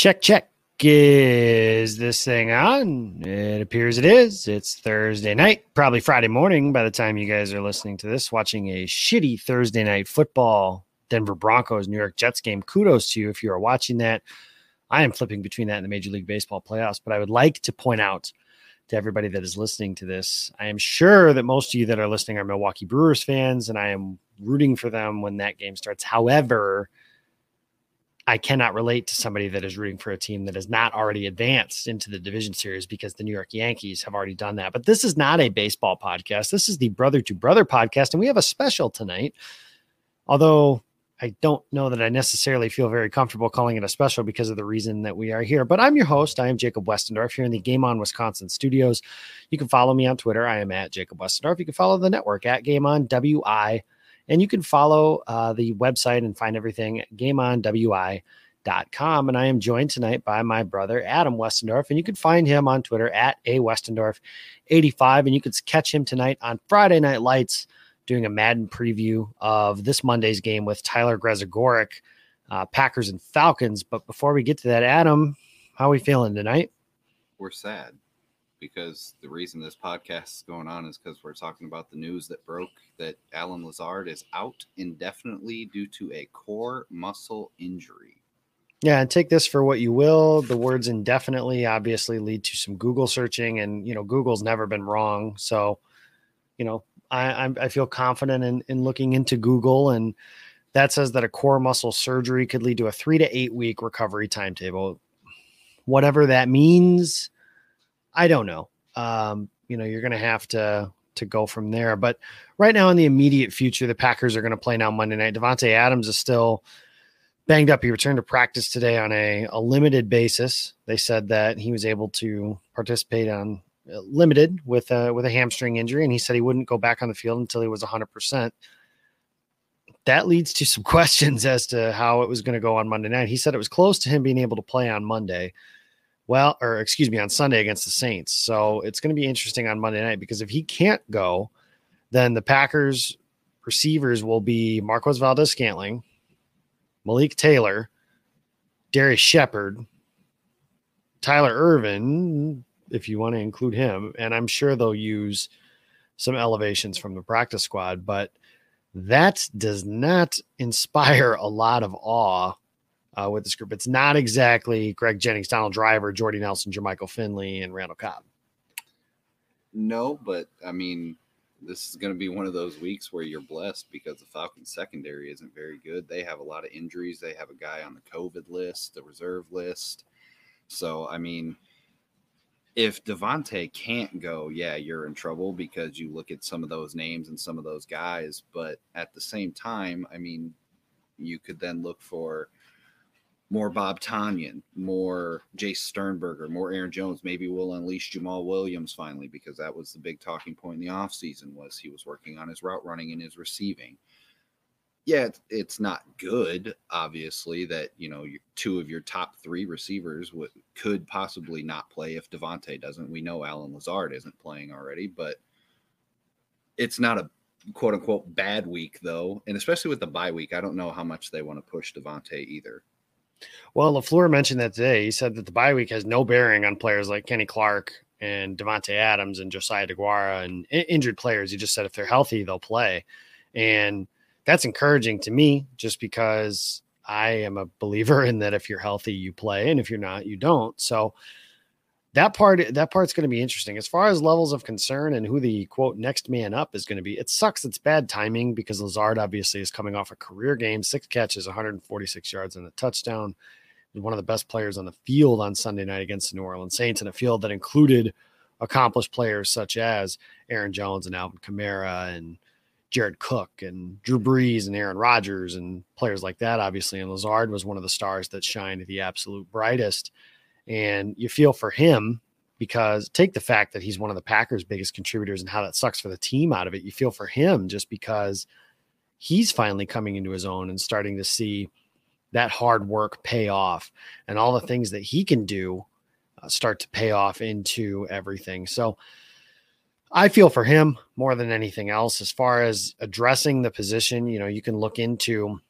Check, check. Is this thing on? It appears it is. It's Thursday night, probably Friday morning by the time you guys are listening to this, watching a shitty Thursday night football Denver Broncos New York Jets game. Kudos to you if you are watching that. I am flipping between that and the Major League Baseball playoffs, but I would like to point out to everybody that is listening to this, I am sure that most of you that are listening are Milwaukee Brewers fans, and I am rooting for them when that game starts. However, I cannot relate to somebody that is rooting for a team that has not already advanced into the division series because the New York Yankees have already done that. But this is not a baseball podcast. This is the Brother to Brother podcast, and we have a special tonight. Although I don't know that I necessarily feel very comfortable calling it a special because of the reason that we are here. But I'm your host. I am Jacob Westendorf here in the Game On Wisconsin studios. You can follow me on Twitter. I am at Jacob Westendorf. You can follow the network at Game On WI and you can follow uh, the website and find everything at gameonwi.com. And I am joined tonight by my brother, Adam Westendorf. And you can find him on Twitter at a Westendorf85. And you can catch him tonight on Friday Night Lights doing a Madden preview of this Monday's game with Tyler Grezagoric, uh, Packers and Falcons. But before we get to that, Adam, how are we feeling tonight? We're sad because the reason this podcast is going on is because we're talking about the news that broke that Allen Lazard is out indefinitely due to a core muscle injury. Yeah, and take this for what you will. The words indefinitely obviously lead to some Google searching, and you know Google's never been wrong. So, you know, I I feel confident in in looking into Google, and that says that a core muscle surgery could lead to a three to eight week recovery timetable. Whatever that means, I don't know. Um, you know, you're going to have to to go from there. But right now, in the immediate future, the Packers are going to play now Monday night. Davante Adams is still banged up. He returned to practice today on a, a limited basis. They said that he was able to participate on uh, limited with a with a hamstring injury, and he said he wouldn't go back on the field until he was 100. percent That leads to some questions as to how it was going to go on Monday night. He said it was close to him being able to play on Monday well, or excuse me, on Sunday against the Saints. So it's going to be interesting on Monday night because if he can't go, then the Packers receivers will be Marquez Valdes Scantling, Malik Taylor, Darrius Shepherd, Tyler Ervin, if you want to include him. And I'm sure they'll use some elevations from the practice squad, but that does not inspire a lot of awe uh, with this group. It's not exactly Greg Jennings, Donald Driver, Jordy Nelson, Jermichael Finley, and Randall Cobb. No, but I mean, this is going to be one of those weeks where you're blessed because the Falcons secondary isn't very good. They have a lot of injuries. They have a guy on the COVID list, the reserve list. So, I mean, if Davante can't go, yeah, you're in trouble because you look at some of those names and some of those guys. But at the same time, I mean, you could then look for more Bob Tonyan, more Jace Sternberger, more Aaron Jones. Maybe we'll unleash Jamaal Williams finally because that was the big talking point in the offseason was he was working on his route running and his receiving. Yeah, it's not good, obviously, that you know two of your top three receivers could possibly not play if Davante doesn't. We know Allen Lazard isn't playing already, but it's not a quote unquote bad week though, and especially with the bye week, I don't know how much they want to push Davante either. Well, LaFleur mentioned that today. He said that the bye week has no bearing on players like Kenny Clark and Davante Adams and Josiah DeGuara and injured players. He just said if they're healthy, they'll play. And that's encouraging to me just because I am a believer in that if you're healthy, you play, and if you're not, you don't. So that part that part's going to be interesting. As far as levels of concern and who the quote next man up is going to be it sucks it's bad timing because lazard obviously is coming off a career game six catches 146 yards and a touchdown. One of the best players on the field on sunday night against the new orleans saints in a field that included accomplished players such as aaron jones and alvin kamara and jared cook and drew mm-hmm. brees and aaron rodgers and players like that obviously. And lazard was one of the stars that shined the absolute brightest and you feel for him because take the fact that he's one of the Packers' biggest contributors and how that sucks for the team out of it. You feel for him just because he's finally coming into his own and starting to see that hard work pay off and all the things that he can do uh, start to pay off into everything. So I feel for him more than anything else as far as addressing the position. You know, you can look into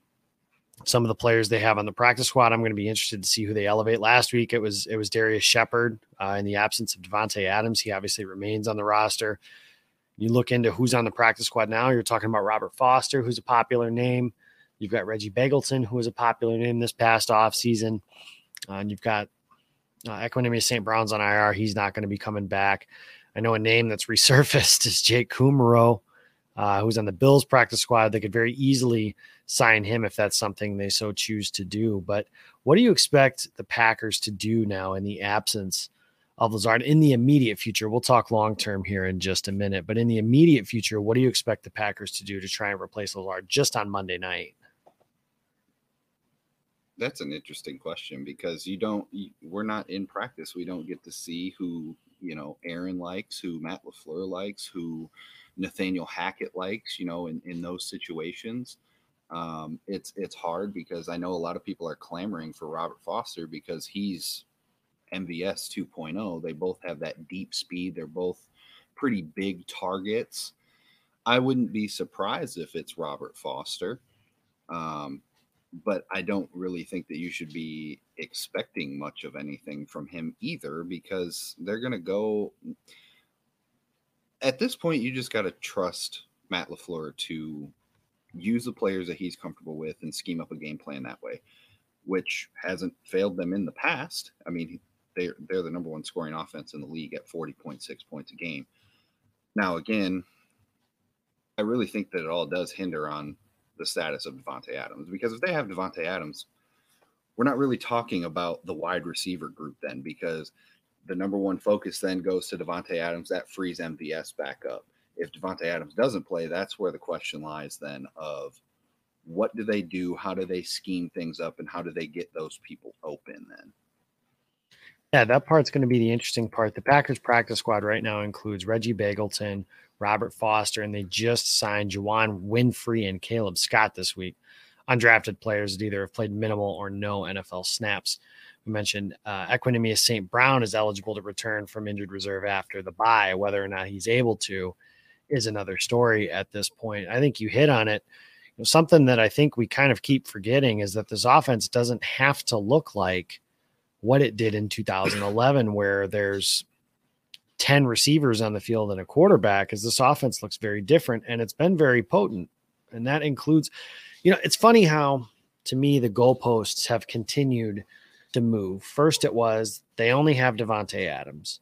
some of the players they have on the practice squad. I'm going to be interested to see who they elevate. Last week it was it was Darrius Shepherd Uh, in the absence of Davante Adams, he obviously remains on the roster. You look into who's on the practice squad now. You're talking about Robert Foster, who's a popular name. You've got Reggie Begelton, who was a popular name this past offseason. Uh, and you've got uh, Equanimeous St. Brown's on IR. He's not going to be coming back. I know a name that's resurfaced is Jake Kumerow, uh, who's on the Bills practice squad. They could very easily sign him if that's something they so choose to do. But what do you expect the Packers to do now in the absence of Lazard in the immediate future? We'll talk long term here in just a minute, but in the immediate future, what do you expect the Packers to do to try and replace Lazard just on Monday night? That's an interesting question because you don't, we're not in practice. We don't get to see who, you know, Aaron likes, who Matt LaFleur likes, who Nathaniel Hackett likes, you know, in, in those situations. Um, it's it's hard because I know a lot of people are clamoring for Robert Foster because he's MVS 2.0. They both have that deep speed. They're both pretty big targets. I wouldn't be surprised if it's Robert Foster. Um, but I don't really think that you should be expecting much of anything from him either because they're going to go. At this point, you just got to trust Matt LaFleur to use the players that he's comfortable with and scheme up a game plan that way, which hasn't failed them in the past. I mean, they're they're the number one scoring offense in the league at 40.6 points a game. Now, again, I really think that it all does hinder on the status of Davante Adams because if they have Davante Adams, we're not really talking about the wide receiver group then because the number one focus then goes to Davante Adams. That frees MVS back up. If Davante Adams doesn't play, that's where the question lies then of what do they do? How do they scheme things up? And how do they get those people open then? Yeah, that part's going to be the interesting part. The Packers practice squad right now includes Reggie Begelton, Robert Foster, and they just signed Juwann Winfree and Caleb Scott this week. Undrafted players that either have played minimal or no NFL snaps. We mentioned uh, Equanimeous St. Brown is eligible to return from injured reserve after the bye. Whether or not he's able to is another story at this point. I think you hit on it. You know, something that I think we kind of keep forgetting is that this offense doesn't have to look like what it did in 2011, where there's 10 receivers on the field and a quarterback, as this offense looks very different and it's been very potent. And that includes, you know, it's funny how to me the goalposts have continued to move. First, it was they only have Davante Adams.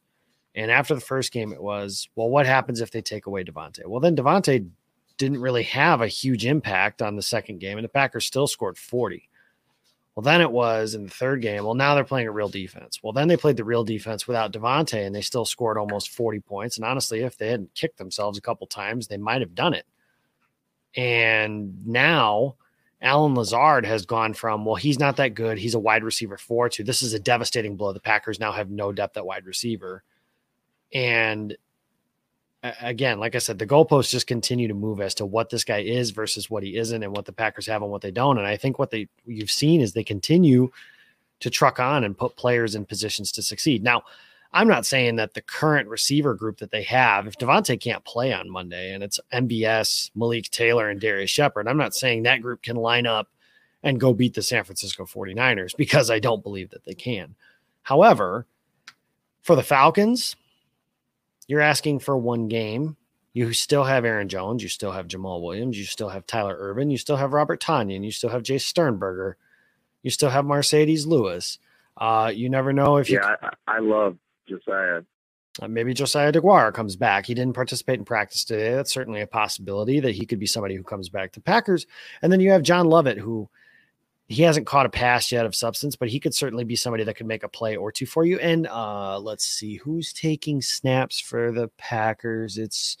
And after the first game, it was, well, what happens if they take away Davante? Well, then Davante didn't really have a huge impact on the second game, and the Packers still scored 40. Well, then it was in the third game. Well, now they're playing a real defense. Well, then they played the real defense without Davante, and they still scored almost 40 points. And honestly, if they hadn't kicked themselves a couple times, they might have done it. And now Allen Lazard has gone from, well, he's not that good. He's a wide receiver four to this is a devastating blow. The Packers now have no depth at wide receiver. And again, like I said, the goalposts just continue to move as to what this guy is versus what he isn't, and what the Packers have and what they don't. And I think what they you've seen is they continue to truck on and put players in positions to succeed. Now, I'm not saying that the current receiver group that they have, if Davante can't play on Monday and it's MVS, Malik Taylor, and Darrius Shepherd, I'm not saying that group can line up and go beat the San Francisco 49ers because I don't believe that they can. However, for the Falcons, you're asking for one game. You still have Aaron Jones. You still have Jamaal Williams. You still have Tyler Ervin. You still have Robert Tonyan. You still have Jace Sternberger. You still have Marcedes Lewis. Uh, you never know if you. Yeah, I, I love Josiah. Uh, maybe Josiah DeGuara comes back. He didn't participate in practice today. That's certainly a possibility that he could be somebody who comes back to Packers. And then you have John Lovett, who he hasn't caught a pass yet of substance, but he could certainly be somebody that could make a play or two for you. And uh, let's see who's taking snaps for the Packers. It's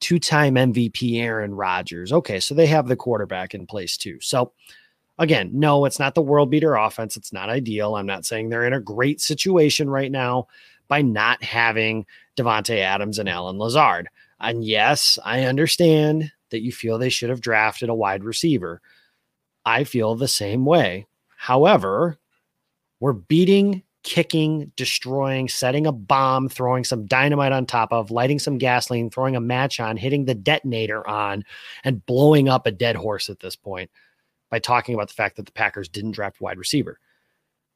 two-time MVP Aaron Rodgers. Okay, so they have the quarterback in place too. So again, no, it's not the world beater offense. It's not ideal. I'm not saying they're in a great situation right now by not having Davante Adams and Allen Lazard. And yes, I understand that you feel they should have drafted a wide receiver. I feel the same way. However, we're beating, kicking, destroying, setting a bomb, throwing some dynamite on top of, lighting some gasoline, throwing a match on, hitting the detonator on, and blowing up a dead horse at this point by talking about the fact that the Packers didn't draft wide receiver.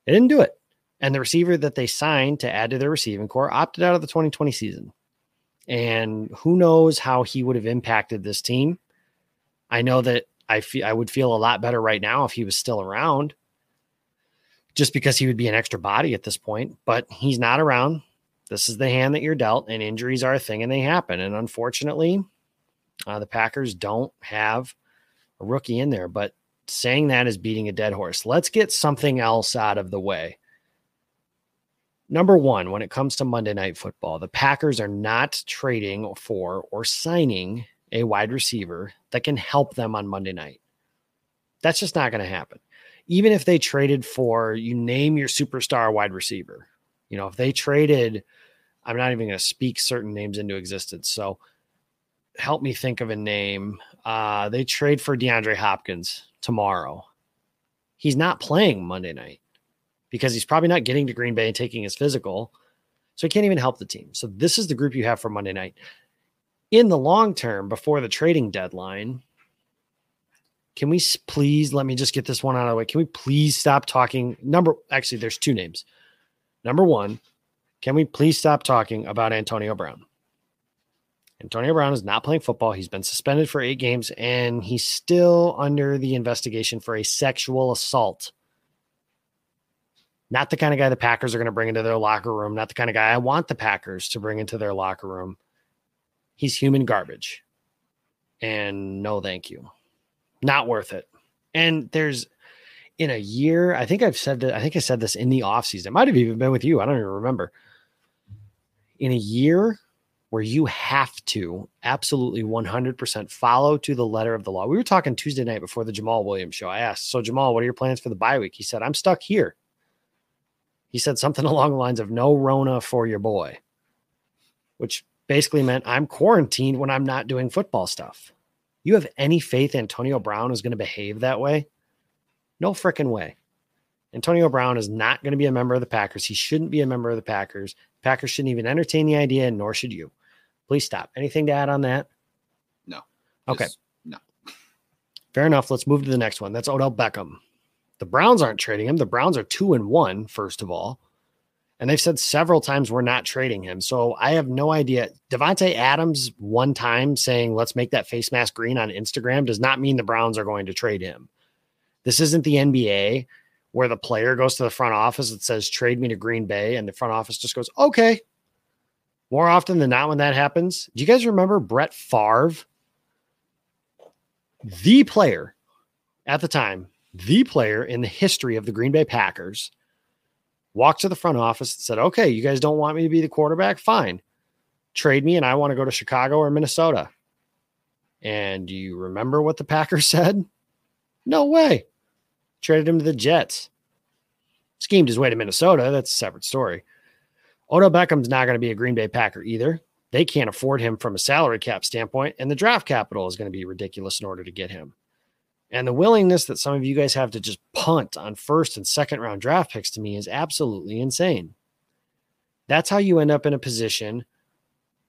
They didn't do it. And the receiver that they signed to add to their receiving corps opted out of the 2020 season. And who knows how he would have impacted this team. I know that I feel I would feel a lot better right now if he was still around, just because he would be an extra body at this point. But he's not around. This is the hand that you're dealt, and injuries are a thing and they happen. And unfortunately, uh, the Packers don't have a rookie in there. But saying that is beating a dead horse. Let's get something else out of the way. Number one, when it comes to Monday Night Football, the Packers are not trading for or signing a wide receiver that can help them on Monday night. That's just not going to happen. Even if they traded for, you name your superstar wide receiver, you know, if they traded, I'm not even going to speak certain names into existence. So help me think of a name. Uh, they trade for DeAndre Hopkins tomorrow. He's not playing Monday night because he's probably not getting to Green Bay and taking his physical. So he can't even help the team. So this is the group you have for Monday night. In the long term, before the trading deadline, can we please let me just get this one out of the way? Can we please stop talking? Number actually, there's two names. Number one, can we please stop talking about Antonio Brown? Antonio Brown is not playing football. He's been suspended for eight games and he's still under the investigation for a sexual assault not the kind of guy the Packers are going to bring into their locker room. Not the kind of guy I want the Packers to bring into their locker room. He's human garbage. And no, thank you. Not worth it. And there's in a year, I think I've said that, I think I said this in the offseason. It might have even been with you. I don't even remember. In a year where you have to absolutely 100% follow to the letter of the law. We were talking Tuesday night before the Jamaal Williams show. I asked, So, Jamaal, what are your plans for the bye week? He said, I'm stuck here. He said something along the lines of no Rona for your boy, which basically meant I'm quarantined when I'm not doing football stuff. You have any faith Antonio Brown is going to behave that way? No freaking way. Antonio Brown is not going to be a member of the Packers. He shouldn't be a member of the Packers. Packers shouldn't even entertain the idea, nor should you. Please stop. Anything to add on that? No. Okay. no. Fair enough. Let's move to the next one. That's Odell Beckham. The Browns aren't trading him. The Browns are two and one, first of all. And they've said several times we're not trading him. So I have no idea. Davante Adams, one time saying, let's make that face mask green on Instagram, does not mean the Browns are going to trade him. This isn't the NBA where the player goes to the front office and says, trade me to Green Bay. And the front office just goes, okay. More often than not, when that happens, do you guys remember Brett Favre? The player at the time the player in the history of the Green Bay Packers, walked to the front office and said, Okay, you guys don't want me to be the quarterback? Fine. Trade me, and I want to go to Chicago or Minnesota. And do you remember what the Packers said? No way. Traded him to the Jets. Schemed his way to Minnesota. That's a separate story. Odell Beckham's not going to be a Green Bay Packer either. They can't afford him from a salary cap standpoint, and the draft capital is going to be ridiculous in order to get him. And the willingness that some of you guys have to just punt on first and second round draft picks to me is absolutely insane. That's how you end up in a position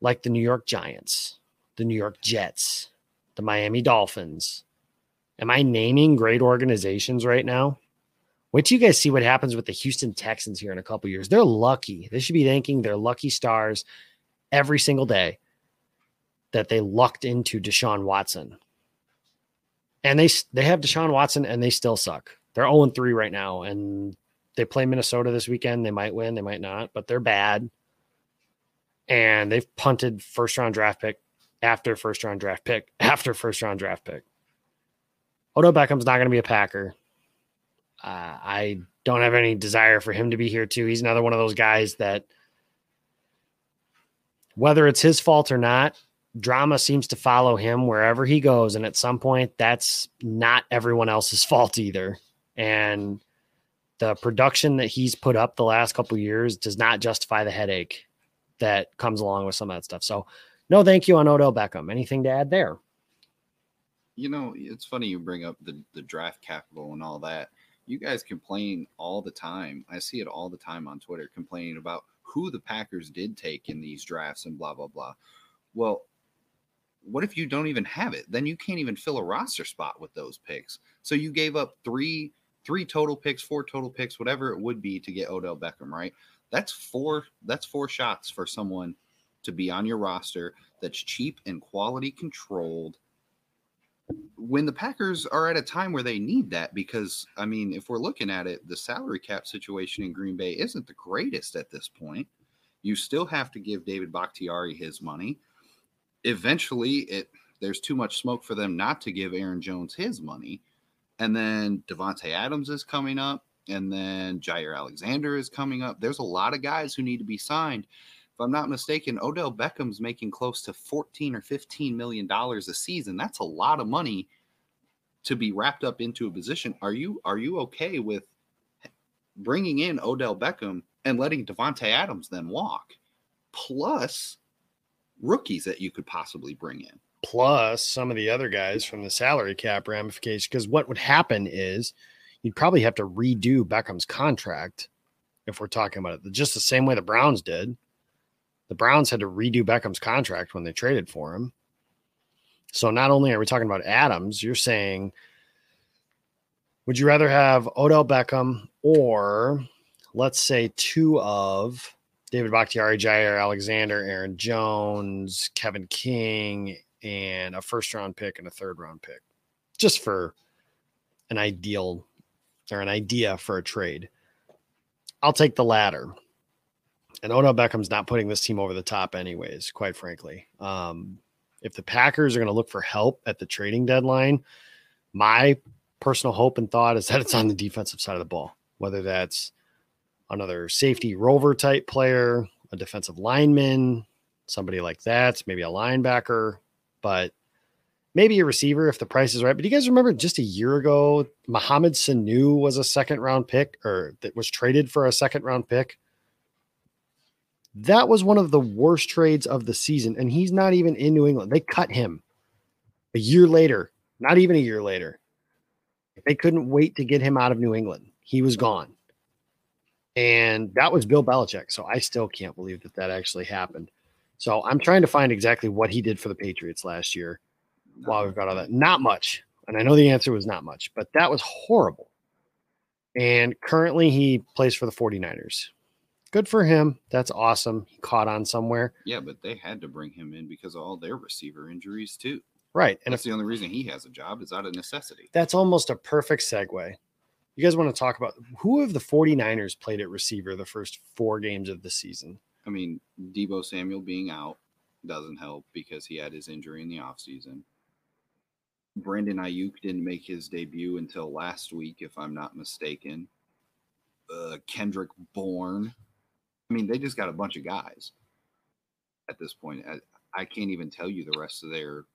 like the New York Giants, the New York Jets, the Miami Dolphins. Am I naming great organizations right now? Wait till you guys see what happens with the Houston Texans here in a couple years. They're lucky. They should be thanking their lucky stars every single day that they lucked into Deshaun Watson and they they have Deshaun Watson and they still suck. They're 0 3 right now, and they play Minnesota this weekend. They might win, they might not, but they're bad. And they've punted first round draft pick after first round draft pick after first round draft pick. Odell Beckham's not going to be a Packer. Uh, I don't have any desire for him to be here too. He's another one of those guys that, whether it's his fault or not, drama seems to follow him wherever he goes. And at some point, that's not everyone else's fault either. And the production that he's put up the last couple years does not justify the headache that comes along with some of that stuff. So, no, thank you on Odell Beckham. Anything to add there? You know, it's funny you bring up the, the draft capital and all that. You guys complain all the time. I see it all the time on Twitter complaining about who the Packers did take in these drafts and blah, blah, blah. Well, what if you don't even have it? Then you can't even fill a roster spot with those picks. So you gave up three three total picks, four total picks, whatever it would be to get Odell Beckham, right? That's four that's four shots for someone to be on your roster that's cheap and quality controlled when the Packers are at a time where they need that, because I mean, if we're looking at it, the salary cap situation in Green Bay isn't the greatest at this point. You still have to give David Bakhtiari his money. Eventually, it there's too much smoke for them not to give Aaron Jones his money. And then Davante Adams is coming up, and then Jaire Alexander is coming up. There's a lot of guys who need to be signed if I'm not mistaken, Odell Beckham's making close to 14 or 15 million dollars a season. That's a lot of money to be wrapped up into a position. Are you are you okay with bringing in Odell Beckham and letting Davante Adams then walk, plus rookies that you could possibly bring in, plus some of the other guys from the salary cap ramification? Because what would happen is you'd probably have to redo Beckham's contract if we're talking about it just the same way the Browns did the Browns had to redo Beckham's contract when they traded for him. So not only are we talking about Adams, you're saying, would you rather have Odell Beckham or let's say two of David Bakhtiari, Jaire Alexander, Aaron Jones, Kevin King, and a first round pick and a third round pick, just for an ideal or an idea for a trade. I'll take the latter and Odell Beckham's not putting this team over the top, anyways. Quite frankly, um, if the Packers are going to look for help at the trading deadline, my personal hope and thought is that it's on the defensive side of the ball, whether that's another safety rover type player, a defensive lineman, somebody like that, maybe a linebacker, but maybe a receiver if the price is right. But you guys remember just a year ago, Mohamed Sanu was a second round pick or that was traded for a second round pick? That was one of the worst trades of the season, and he's not even in New England. They cut him a year later, not even a year later. They couldn't wait to get him out of New England. He was gone. And that was Bill Belichick. So I still can't believe that that actually happened. So I'm trying to find exactly what he did for the Patriots last year while we've got all that. Not much. And I know the answer was not much, but that was horrible. And currently he plays for the 49ers good for him. That's awesome. He caught on somewhere. Yeah, but they had to bring him in because of all their receiver injuries too. Right. And that's if, the only reason he has a job is out of necessity. That's almost a perfect segue. You guys want to talk about who of the 49ers played at receiver the first four games of the season? I mean, Deebo Samuel being out doesn't help because he had his injury in the offseason. Brandon Aiyuk didn't make his debut until last week, if I'm not mistaken. Uh, Kendrick Bourne I mean, they just got a bunch of guys at this point. I, I can't even tell you the rest of their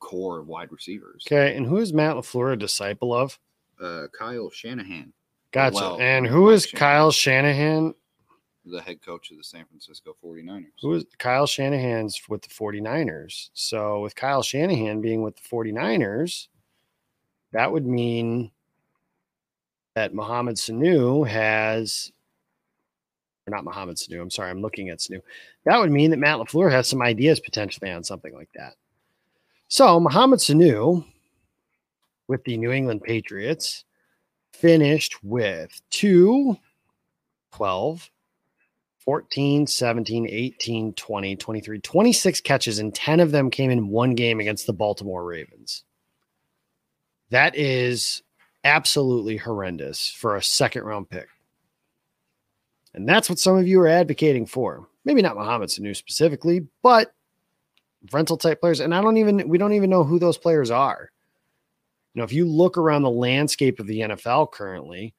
corps of wide receivers. Okay, and who is Matt LaFleur a disciple of? Uh, Kyle Shanahan. Gotcha. Well, and who is Shanahan. Kyle Shanahan? The head coach of the San Francisco 49ers. Who is Kyle Shanahan's with the 49ers? So with Kyle Shanahan being with the 49ers, that would mean that Mohamed Sanu has or not Mohamed Sanu. I'm sorry, I'm looking at Sanu. That would mean that Matt LaFleur has some ideas potentially on something like that. So Mohamed Sanu with the New England Patriots finished with 2, 12, 14, 17, 18, 20, 23, 26 catches, and 10 of them came in one game against the Baltimore Ravens. That is absolutely horrendous for a second round pick. And that's what some of you are advocating for. Maybe not Mohamed Sanu specifically, but rental type players. And I don't even, we don't even know who those players are. You know, if you look around the landscape of the NFL currently,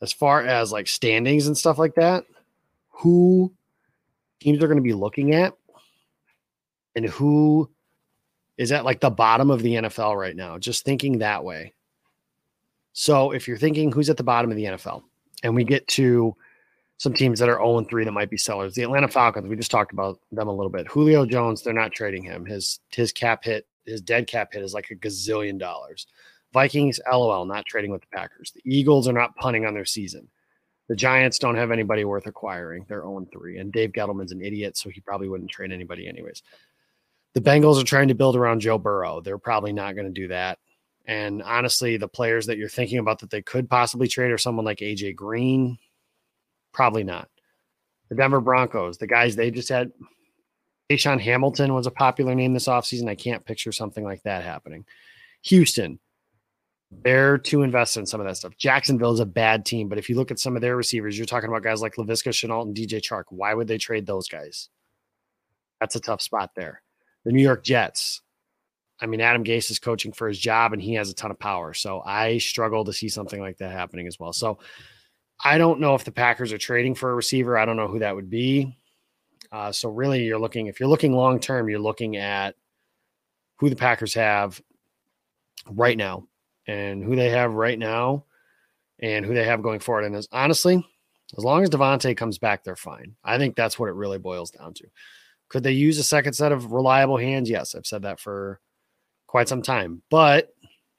as far as like standings and stuff like that, who teams are going to be looking at and who is at like the bottom of the NFL right now, just thinking that way. So if you're thinking who's at the bottom of the NFL and we get to some teams that are 0 3 that might be sellers. The Atlanta Falcons, we just talked about them a little bit. Julio Jones, they're not trading him. His his cap hit, his dead cap hit is like a gazillion dollars. Vikings, LOL, not trading with the Packers. The Eagles are not punting on their season. The Giants don't have anybody worth acquiring. They're 0 3. And Dave Gettleman's an idiot, so he probably wouldn't trade anybody anyways. The Bengals are trying to build around Joe Burrow. They're probably not going to do that. And honestly, the players that you're thinking about that they could possibly trade are someone like AJ Green. Probably not. The Denver Broncos, the guys they just had. DaeSean Hamilton was a popular name this offseason. I can't picture something like that happening. Houston, they're too invested in some of that stuff. Jacksonville is a bad team, but if you look at some of their receivers, you're talking about guys like Laviska Shenault and DJ Chark. Why would they trade those guys? That's a tough spot there. The New York Jets. I mean, Adam Gase is coaching for his job and he has a ton of power. So I struggle to see something like that happening as well. So I don't know if the Packers are trading for a receiver. I don't know who that would be. Uh, so really, you're looking, if you're looking long term, you're looking at who the Packers have right now and who they have right now and who they have going forward. And as honestly, as long as Davante comes back, they're fine. I think that's what it really boils down to. Could they use a second set of reliable hands? Yes, I've said that for quite some time. But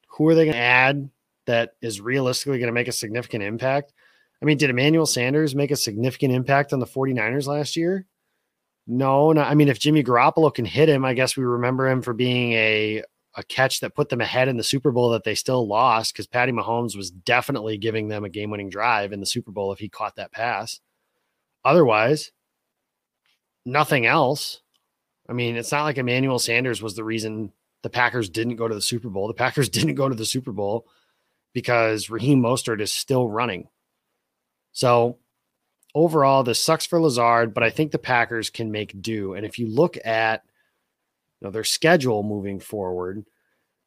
who are they going to add that is realistically going to make a significant impact? I mean, did Emmanuel Sanders make a significant impact on the 49ers last year? No. I mean, if Jimmy Garoppolo can hit him, I guess we remember him for being a a catch that put them ahead in the Super Bowl that they still lost because Patty Mahomes was definitely giving them a game winning drive in the Super Bowl if he caught that pass. Otherwise, nothing else. I mean, it's not like Emmanuel Sanders was the reason the Packers didn't go to the Super Bowl. The Packers didn't go to the Super Bowl because Raheem Mostert is still running. So overall, this sucks for Lazard, but I think the Packers can make do. And if you look at you know, their schedule moving forward,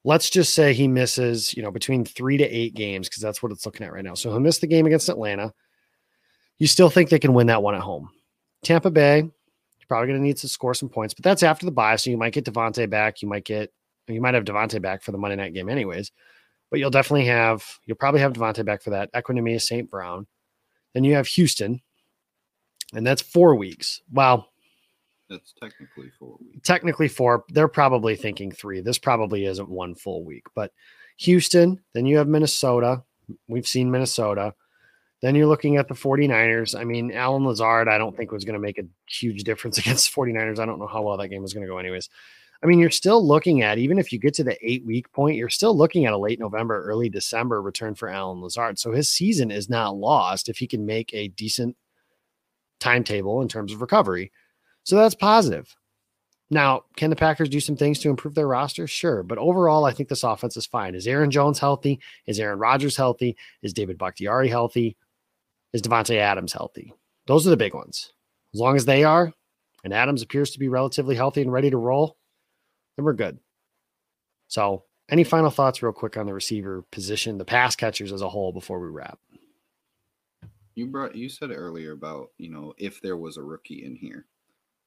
let's just say he misses, you know, between three to eight games, because that's what it's looking at right now. So he'll miss the game against Atlanta. You still think they can win that one at home. Tampa Bay, you're probably going to need to score some points, but that's after the bye. So you might get Davante back. You might get, you might have Davante back for the Monday night game, anyways. But you'll definitely have, you'll probably have Davante back for that. Equanimeous St. Brown. Then you have Houston, and that's four weeks. Wow. That's technically four weeks. Technically four. They're probably thinking three. This probably isn't one full week, but Houston, then you have Minnesota. We've seen Minnesota. Then you're looking at the 49ers. I mean, Allen Lazard, I don't think was going to make a huge difference against 49ers. I don't know how well that game was going to go, anyways. I mean, you're still looking at, even if you get to the eight week point, you're still looking at a late November, early December return for Allen Lazard. So his season is not lost if he can make a decent timetable in terms of recovery. So that's positive. Now, can the Packers do some things to improve their roster? Sure. But overall, I think this offense is fine. Is Aaron Jones healthy? Is Aaron Rodgers healthy? Is David Bakhtiari healthy? Is Davante Adams healthy? Those are the big ones. As long as they are, and Adams appears to be relatively healthy and ready to roll, then we're good. So, any final thoughts, real quick, on the receiver position, the pass catchers as a whole, before we wrap? You brought you said earlier about you know if there was a rookie in here,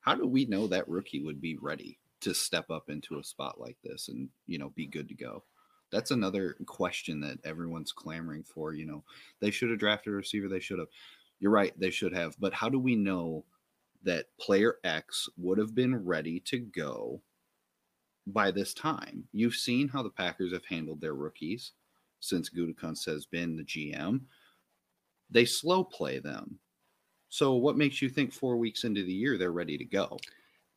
how do we know that rookie would be ready to step up into a spot like this and you know be good to go? That's another question that everyone's clamoring for. You know, they should have drafted a receiver. They should have. You're right. They should have. But how do we know that player X would have been ready to go by this time? You've seen how the Packers have handled their rookies since Gutekunst has been the GM. They slow play them. So, what makes you think four weeks into the year they're ready to go?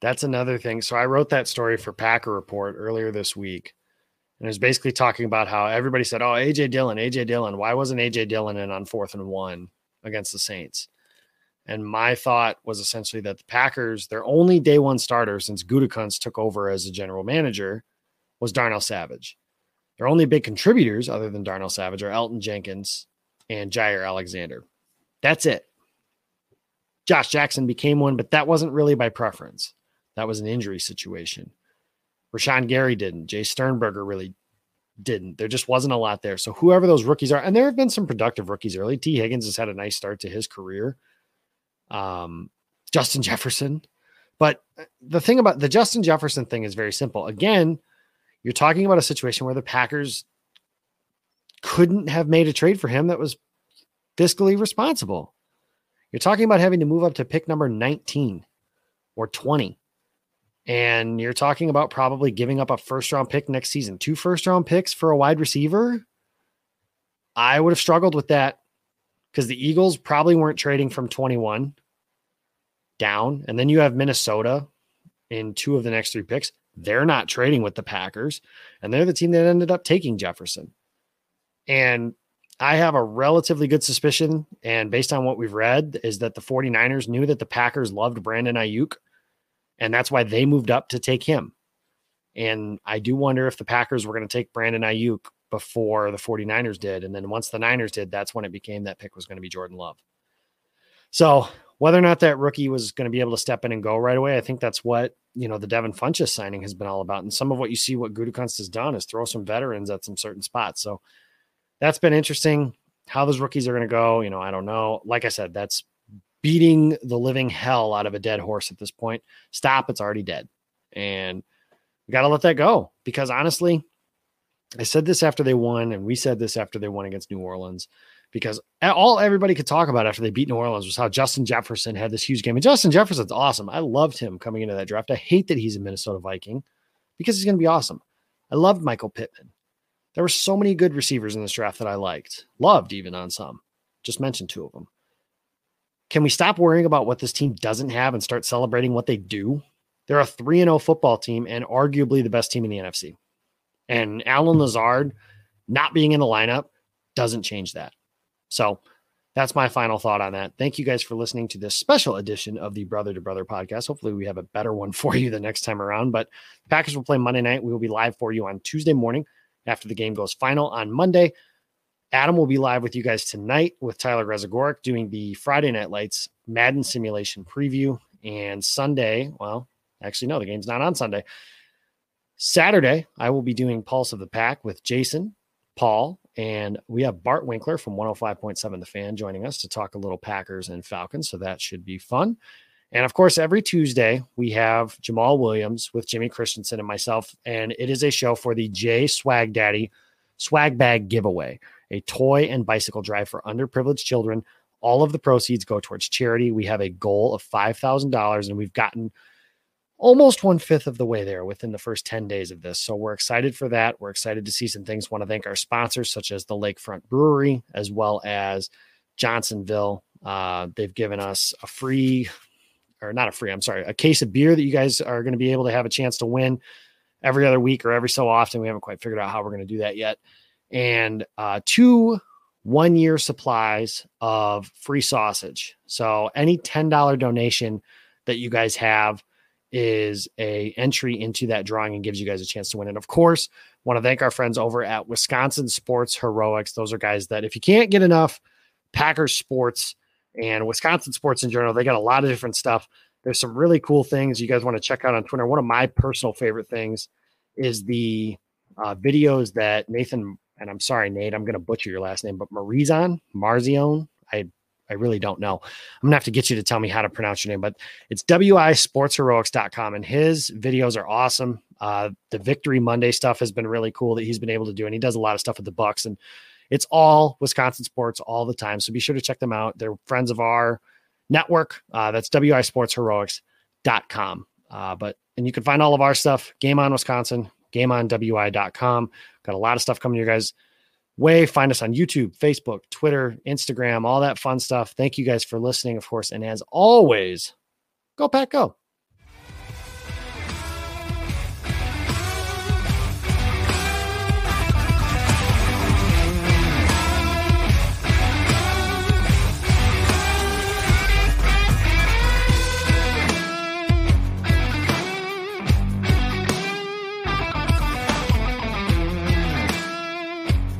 That's another thing. So, I wrote that story for Packer Report earlier this week. And it was basically talking about how everybody said, Oh, AJ Dillon, AJ Dillon. Why wasn't AJ Dillon in on fourth and one against the Saints? And my thought was essentially that the Packers, their only day one starter since Gutekunst took over as a general manager, was Darnell Savage. Their only big contributors, other than Darnell Savage, are Elgton Jenkins and Jaire Alexander. That's it. Josh Jackson became one, but that wasn't really by preference. That was an injury situation. Rashan Gary didn't. Jace Sternberger really didn't. There just wasn't a lot there. So whoever those rookies are, and there have been some productive rookies early. Tee Higgins has had a nice start to his career. Um, Justin Jefferson. But the thing about the Justin Jefferson thing is very simple. Again, you're talking about a situation where the Packers couldn't have made a trade for him that was fiscally responsible. You're talking about having to move up to pick number 19 or 20. And you're talking about probably giving up a first round pick next season. Two first round picks for a wide receiver. I would have struggled with that because the Eagles probably weren't trading from 21 down. And then you have Minnesota in two of the next three picks. They're not trading with the Packers, and they're the team that ended up taking Jefferson. And I have a relatively good suspicion, and based on what we've read, is that the 49ers knew that the Packers loved Brandon Aiyuk, and that's why they moved up to take him. And I do wonder if the Packers were going to take Brandon Aiyuk before the 49ers did. And then once the Niners did, that's when it became that pick was going to be Jordan Love. So whether or not that rookie was going to be able to step in and go right away, I think that's what, you know, the Devin Funchess signing has been all about. And some of what you see what Gutekunst has done is throw some veterans at some certain spots. So that's been interesting. How those rookies are going to go, you know, I don't know. Like I said, that's beating the living hell out of a dead horse at this point. Stop, it's already dead. And we got to let that go because honestly, I said this after they won, and we said this after they won against New Orleans, because all everybody could talk about after they beat New Orleans was how Justin Jefferson had this huge game. And Justin Jefferson's awesome. I loved him coming into that draft. I hate that he's a Minnesota Viking because he's going to be awesome. I loved Michael Pittman. There were so many good receivers in this draft that I liked, loved even on some. Just mentioned two of them. Can we stop worrying about what this team doesn't have and start celebrating what they do? They're a 3 0 football team and arguably the best team in the NFC. And Allen Lazard not being in the lineup doesn't change that. So that's my final thought on that. Thank you guys for listening to this special edition of the Brother to Brother podcast. Hopefully, we have a better one for you the next time around. But Packers will play Monday night. We will be live for you on Tuesday morning after the game goes final on Monday. Adam will be live with you guys tonight with Tyler Rezagoric doing the Friday Night Lights Madden simulation preview. And Sunday, well, actually, no, the game's not on Sunday. Saturday, I will be doing Pulse of the Pack with Jason, Paul, and we have Bart Winkler from 105.7 The Fan joining us to talk a little Packers and Falcons. So that should be fun. And of course, every Tuesday, we have Jamaal Williams with Jimmy Christensen and myself. And it is a show for the J Swag Daddy Swag Bag Giveaway, a toy and bicycle drive for underprivileged children. All of the proceeds go towards charity. We have a goal of $5,000, and we've gotten almost one fifth of the way there within the first 10 days of this. So we're excited for that. We're excited to see some things. Want to thank our sponsors, such as the Lakefront Brewery, as well as Johnsonville. Uh, they've given us a free, or not a free, I'm sorry, a case of beer that you guys are going to be able to have a chance to win every other week or every so often. We haven't quite figured out how we're going to do that yet. And uh, two one year supplies of free sausage. So any $10 donation that you guys have is a entry into that drawing and gives you guys a chance to win. And of course, want to thank our friends over at Wisconsin Sports Heroics. Those are guys that if you can't get enough Packers sports and Wisconsin sports in general, they got a lot of different stuff. There's some really cool things you guys want to check out on Twitter. One of my personal favorite things is the uh, videos that Nathan and I'm sorry, Nate, I'm going to butcher your last name, but Marizon, Marzion, I I really don't know. I'm gonna have to get you to tell me how to pronounce your name, but it's wisportsheroics.com and his videos are awesome. Uh, the Victory Monday stuff has been really cool that he's been able to do, and he does a lot of stuff with the Bucks, and it's all Wisconsin sports all the time. So be sure to check them out. They're friends of our network. Uh, that's wisportsheroics.com. Uh, but and you can find all of our stuff, Game On Wisconsin, gameonwi.com. Got a lot of stuff coming to you guys way. Find us on YouTube, Facebook, Twitter, Instagram, all that fun stuff. Thank you guys for listening, of course. And as always, go Pack Go.